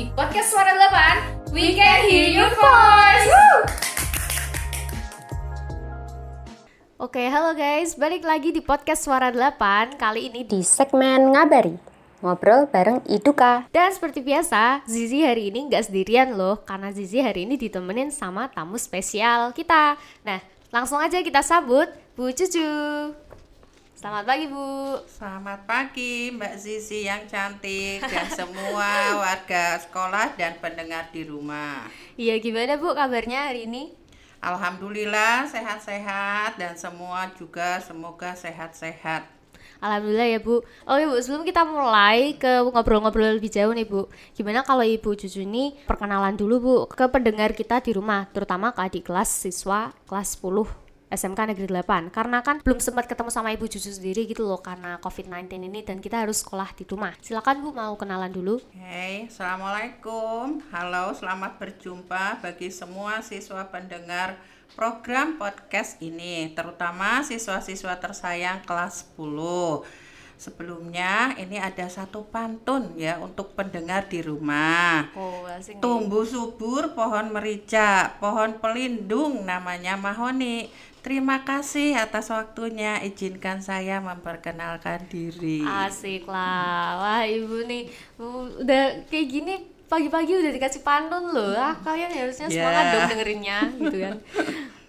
di podcast Suara 8 We can hear your voice Woo! Oke, halo guys, balik lagi di podcast Suara 8 Kali ini di segmen Ngabari. Ngobrol bareng Iduka. Dan seperti biasa, Zizi hari ini nggak sendirian loh Karena Zizi hari ini ditemenin sama tamu spesial kita Nah, langsung aja kita sambut Bu Cucu Selamat pagi Bu Selamat pagi Mbak Zizi yang cantik dan semua warga sekolah dan pendengar di rumah. Iya gimana Bu kabarnya hari ini? Alhamdulillah sehat-sehat dan semua juga semoga sehat-sehat. Alhamdulillah ya Bu Oke Bu, sebelum kita mulai ke ngobrol-ngobrol lebih jauh nih Bu Gimana kalau Ibu Cucu ini perkenalan dulu Bu ke pendengar kita di rumah Terutama ke adik kelas siswa kelas 10 SMK Negeri 8 Karena kan belum sempat ketemu sama Ibu Cucu sendiri gitu loh Karena COVID-19 ini dan kita harus sekolah di rumah Silakan Bu mau kenalan dulu Hey, Assalamualaikum. Halo, selamat berjumpa bagi semua siswa pendengar program podcast ini, terutama siswa-siswa tersayang kelas 10. Sebelumnya ini ada satu pantun ya untuk pendengar di rumah. Oh asing Tumbuh subur pohon merica, pohon pelindung namanya mahoni. Terima kasih atas waktunya. Izinkan saya memperkenalkan diri. Asik lah Wah ibu nih uh, udah kayak gini pagi-pagi udah dikasih pantun loh ah, kalian harusnya Ya. semangat dong dengerinnya gitu kan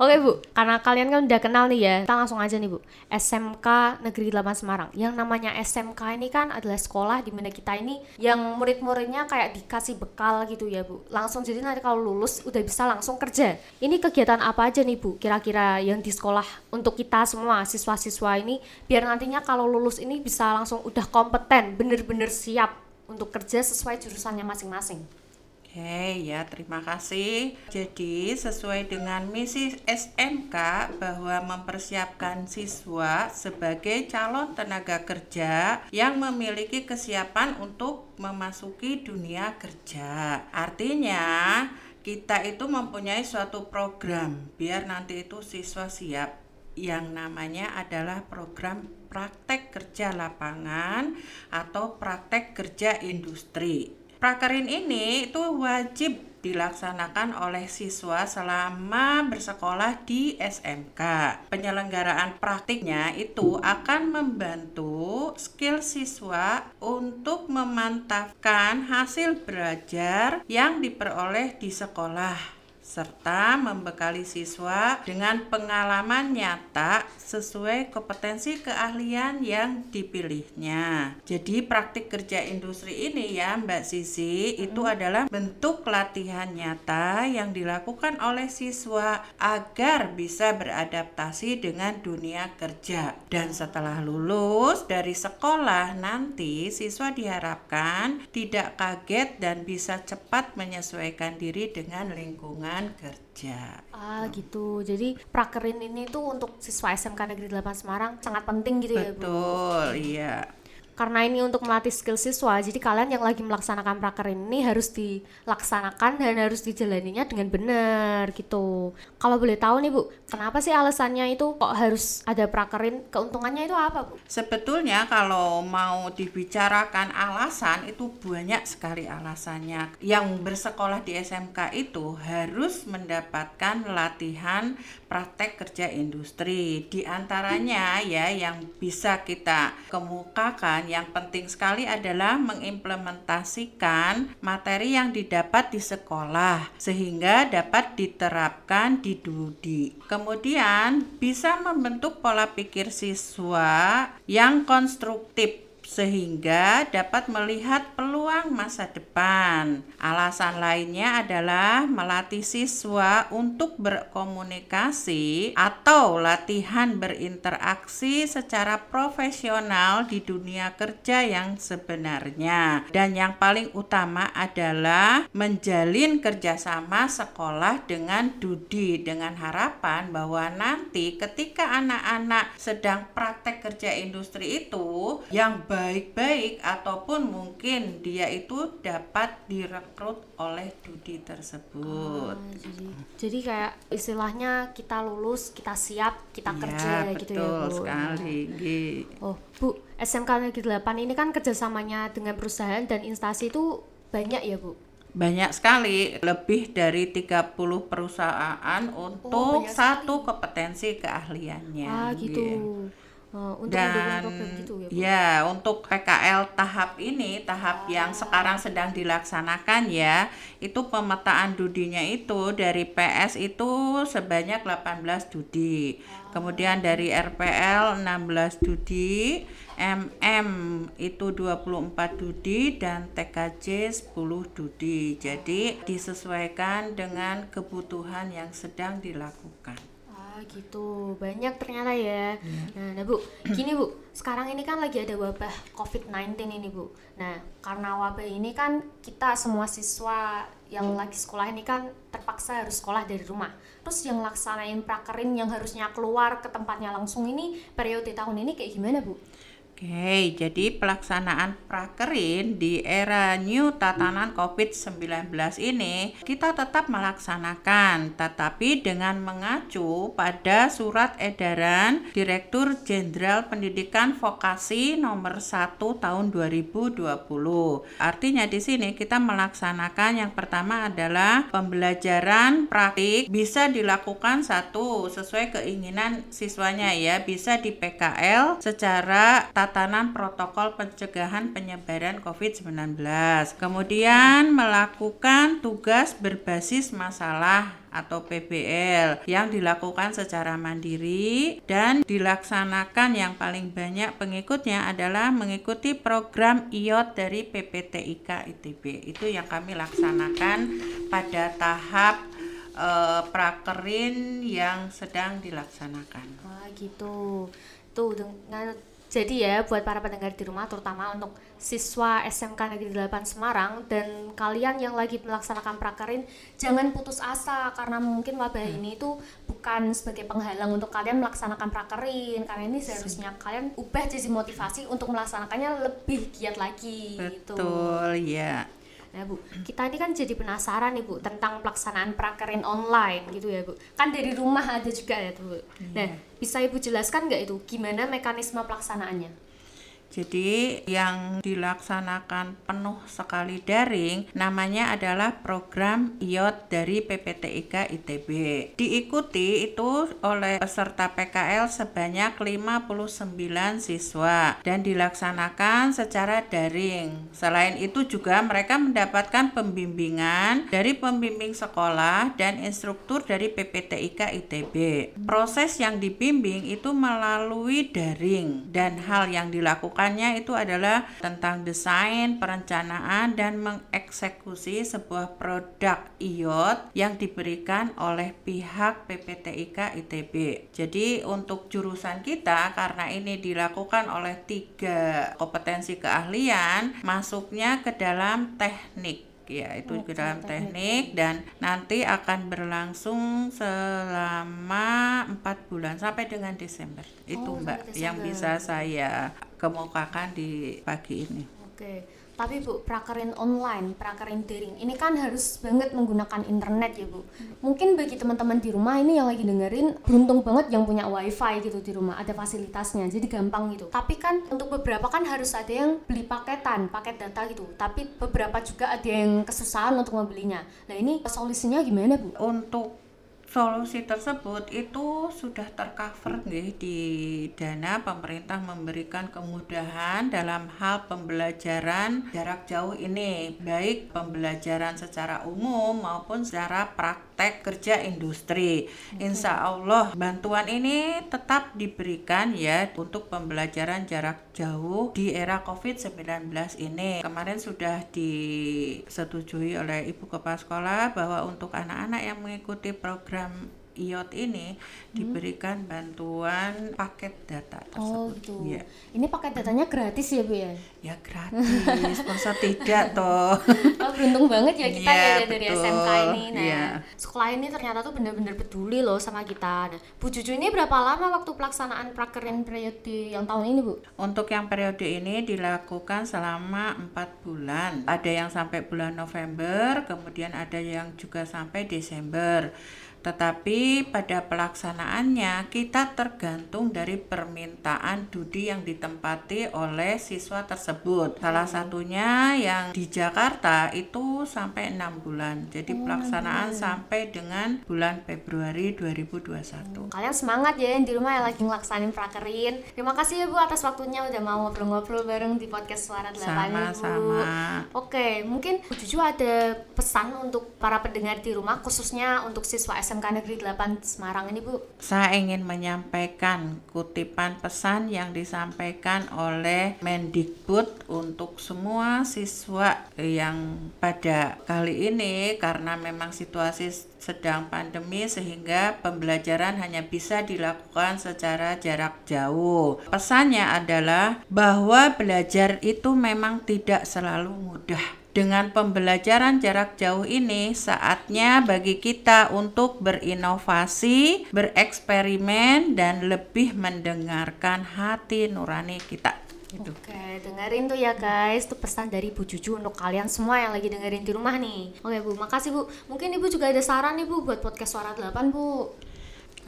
Oke bu, karena kalian kan udah kenal nih ya Kita langsung aja nih bu. SMK Negeri 8 Semarang. Yang namanya SMK ini kan adalah sekolah di mana kita ini Yang murid-muridnya kayak dikasih bekal gitu ya bu. Langsung jadi nanti kalau lulus udah bisa langsung kerja. Ini kegiatan apa aja nih bu Kira-kira yang di sekolah untuk kita semua siswa-siswa ini? Biar nantinya kalau lulus ini bisa langsung udah kompeten Bener-bener siap untuk kerja sesuai jurusannya masing-masing Oke, ya terima kasih. Jadi sesuai dengan misi SMK bahwa mempersiapkan siswa sebagai calon tenaga kerja yang memiliki kesiapan untuk memasuki dunia kerja. Artinya kita itu mempunyai suatu program biar nanti itu siswa siap yang namanya adalah program praktek kerja lapangan atau praktek kerja industri. Prakerin ini itu wajib dilaksanakan oleh siswa selama bersekolah di SMK. Penyelenggaraan praktiknya itu akan membantu skill siswa untuk memantapkan hasil belajar yang diperoleh di sekolah serta membekali siswa dengan pengalaman nyata sesuai kompetensi keahlian yang dipilihnya. Jadi praktik kerja industri ini ya Mbak Sisi itu adalah bentuk latihan nyata yang dilakukan oleh siswa agar bisa beradaptasi dengan dunia kerja. Dan setelah lulus dari sekolah nanti siswa diharapkan tidak kaget dan bisa cepat menyesuaikan diri dengan lingkungan kerja. Ah gitu. Jadi prakerin ini tuh untuk siswa SMK Negeri 8 Semarang sangat penting gitu ya, Bu. Betul, iya. Karena ini untuk melatih skill siswa, jadi kalian yang lagi melaksanakan prakerin ini harus dilaksanakan dan harus dijalaninya dengan benar gitu. Kalau boleh tahu nih Bu, kenapa sih alasannya itu kok harus ada prakerin? Keuntungannya itu apa Bu? Sebetulnya kalau mau dibicarakan alasan itu banyak sekali alasannya. Yang bersekolah di SMK itu harus mendapatkan latihan praktek kerja industri. Di antaranya ya yang bisa kita kemukakan yang penting sekali adalah mengimplementasikan materi yang didapat di sekolah sehingga dapat diterapkan di Dudi. Kemudian bisa membentuk pola pikir siswa yang konstruktif sehingga dapat melihat peluang masa depan. Alasan lainnya adalah melatih siswa untuk berkomunikasi atau latihan berinteraksi secara profesional di dunia kerja yang sebenarnya. Dan yang paling utama adalah menjalin kerjasama sekolah dengan Dudi dengan harapan bahwa nanti ketika anak-anak sedang praktek kerja industri itu yang baik-baik ataupun mungkin dia itu dapat direkrut oleh Dudi tersebut. Ah, jadi, jadi kayak istilahnya kita lulus, kita siap, kita Iya, kerja gitu ya betul Bu. sekali. Nggih. Oh, Bu, SMK Negeri 8 ini kan kerjasamanya dengan perusahaan dan instansi itu banyak ya, Bu? banyak sekali lebih dari 30 perusahaan untuk banyak satu kompetensi keahliannya ah gitu Iya. Oh, untuk dan program gitu ya Bu? ya untuk PKL tahap ini tahap yang sekarang sedang dilaksanakan ya itu pemetaan dudinya itu dari PS itu sebanyak 18 dudi. Kemudian dari RPL 16 dudi MM itu 24 dudi dan TKJ 10 dudi. Jadi disesuaikan dengan kebutuhan yang sedang dilakukan Ah gitu, banyak ternyata ya. Iya. Nah, nah Bu, gini Bu, sekarang ini kan lagi ada wabah COVID-19 ini Bu. Nah, karena wabah ini kan kita semua siswa yang lagi sekolah ini kan terpaksa harus sekolah dari rumah. Terus yang laksanain prakerin yang harusnya keluar ke tempatnya langsung ini periode tahun ini kayak gimana Bu? Oke, jadi pelaksanaan prakerin di era new tatanan COVID-19 ini kita tetap melaksanakan, tetapi dengan mengacu pada surat edaran Direktur Jenderal Pendidikan Vokasi nomor 1 tahun 2020. Artinya di sini kita melaksanakan yang pertama adalah pembelajaran praktik bisa dilakukan satu sesuai keinginan siswanya ya, bisa di PKL secara tatanan protokol pencegahan penyebaran COVID-19. Kemudian melakukan tugas berbasis masalah atau PBL yang dilakukan secara mandiri dan dilaksanakan yang paling banyak pengikutnya adalah mengikuti program IOT dari PPTIK ITB. Itu yang kami laksanakan pada tahap eh, prakerin yang sedang dilaksanakan. Wah gitu. Tuh dengan jadi ya buat para pendengar di rumah terutama untuk siswa SMK Negeri 8 Semarang dan kalian yang lagi melaksanakan prakerin jangan putus asa karena mungkin wabah ini itu bukan sebagai penghalang untuk kalian melaksanakan prakerin karena ini seharusnya kalian ubah jadi motivasi untuk melaksanakannya lebih giat lagi gitu. Betul ya. Nah Bu, kita ini kan jadi penasaran nih Bu tentang pelaksanaan prakerin online gitu ya Bu. Kan dari rumah ada juga ya tuh Bu. Nah, bisa Ibu jelaskan nggak itu gimana mekanisme pelaksanaannya? Jadi yang dilaksanakan penuh sekali daring namanya adalah program IOT dari PPTIK ITB. Diikuti itu oleh peserta PKL sebanyak 59 siswa dan dilaksanakan secara daring. Selain itu juga mereka mendapatkan pembimbingan dari pembimbing sekolah dan instruktur dari PPTIK ITB. Proses yang dibimbing itu melalui daring dan hal yang dilakukan dilakukannya itu adalah tentang desain, perencanaan, dan mengeksekusi sebuah produk IOT yang diberikan oleh pihak PPTIK ITB. Jadi untuk jurusan kita karena ini dilakukan oleh tiga kompetensi keahlian, masuknya ke dalam teknik ya itu ke dalam teknik dan nanti akan berlangsung selama empat bulan sampai dengan Desember itu Oh, mbak sampai yang Desember. bisa saya kemukakan di pagi ini Oke, tapi Bu, prakerin online, prakerin daring, ini kan harus banget menggunakan internet ya Bu. Mungkin bagi teman-teman di rumah ini yang lagi dengerin, beruntung banget yang punya wifi gitu di rumah, ada fasilitasnya, jadi gampang gitu. Tapi kan untuk beberapa kan harus ada yang beli paketan, paket data gitu. Tapi beberapa juga ada yang kesusahan untuk membelinya. Nah ini solusinya gimana Bu? untuk solusi tersebut itu sudah tercover nggih di dana. Pemerintah memberikan kemudahan dalam hal pembelajaran jarak jauh ini baik pembelajaran secara umum maupun secara praktek kerja industri. Insya Allah bantuan ini tetap diberikan ya untuk pembelajaran jarak jauh di era COVID-19 ini. Kemarin sudah disetujui oleh Ibu Kepala Sekolah bahwa untuk anak-anak yang mengikuti program IOT ini diberikan bantuan paket data Oh tersebut. gitu. Ya, Ini paket datanya gratis ya Bu ya? ya gratis, masa tidak toh. Oh, beruntung banget ya kita Iya, ya dari betul. SMK ini. Nah, Iya. sekolah ini ternyata tuh benar-benar peduli loh sama kita. Nah, Bu Cucu ini berapa lama waktu pelaksanaan prakerin periode yang tahun ini, Bu? Untuk yang periode ini dilakukan selama empat bulan. Ada yang sampai bulan November, kemudian ada yang juga sampai Desember. Tetapi pada pelaksanaannya kita tergantung dari permintaan Dudi yang ditempati oleh siswa tersebut. Salah satunya yang di Jakarta itu sampai enam bulan. Jadi pelaksanaan sampai dengan bulan Februari 2021. Kalian semangat ya yang di rumah yang lagi ngelaksanain prakerin. Terima kasih ya Bu atas waktunya udah mau ngobrol-ngobrol bareng di podcast Suara 8 Bu. Sama-sama. Oke, mungkin Bu Juju ada pesan untuk para pendengar di rumah khususnya untuk siswa SMK Negeri 8 Semarang ini Bu. Saya ingin menyampaikan kutipan pesan yang disampaikan oleh Mendikbud untuk semua siswa yang pada kali ini karena memang situasi sedang pandemi sehingga pembelajaran hanya bisa dilakukan secara jarak jauh. Pesannya adalah bahwa belajar itu memang tidak selalu mudah. Dengan pembelajaran jarak jauh ini, saatnya bagi kita untuk berinovasi, bereksperimen, dan lebih mendengarkan hati nurani kita. Gitu. Oke, dengerin tuh ya guys, itu pesan dari Bu Juju untuk kalian semua yang lagi dengerin di rumah nih. Oke Bu, makasih Bu. Mungkin Ibu juga ada saran nih Bu buat podcast Suara 8 Bu.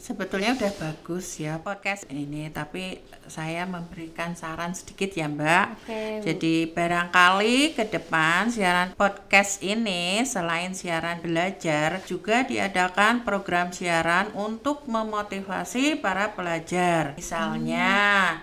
Sebetulnya udah bagus ya podcast ini, tapi saya memberikan saran sedikit ya Mbak. Bu. Jadi barangkali ke depan siaran podcast ini selain siaran belajar juga diadakan program siaran untuk memotivasi para pelajar. Misalnya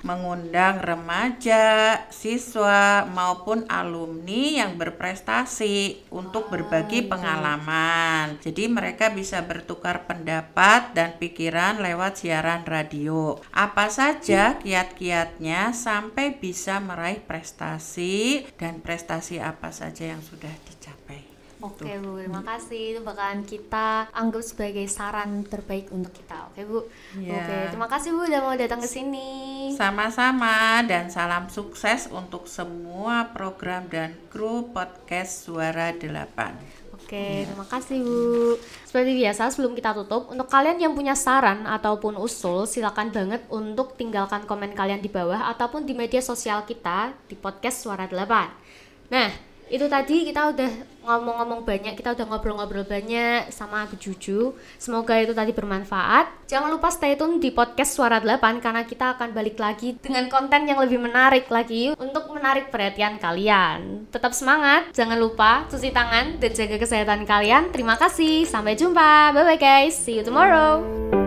mengundang remaja, siswa maupun alumni yang berprestasi untuk berbagi pengalaman. Jadi mereka bisa bertukar pendapat dan pikiran lewat siaran radio. Apa saja kiat-kiatnya sampai bisa meraih prestasi dan prestasi apa saja yang sudah dicapai. Oke Bu, terima kasih. Itu bakalan kita anggap sebagai saran terbaik untuk kita. Oke Bu. Iya. Oke, terima kasih Bu udah mau datang ke sini. Sama-sama dan salam sukses untuk semua program dan kru podcast Suara 8. Oke, terima kasih Bu. Seperti biasa sebelum kita tutup, untuk kalian yang punya saran ataupun usul, silakan banget untuk tinggalkan komen kalian di bawah ataupun di media sosial kita di podcast Suara 8. Nah, itu tadi kita udah ngomong-ngomong banyak, kita udah ngobrol-ngobrol banyak sama Bu Juju. Semoga itu tadi bermanfaat. Jangan lupa stay tune di podcast Suara 8 karena kita akan balik lagi dengan konten yang lebih menarik lagi untuk menarik perhatian kalian. Tetap semangat, jangan lupa cuci tangan dan jaga kesehatan kalian. Terima kasih, sampai jumpa. Bye bye guys, see you tomorrow.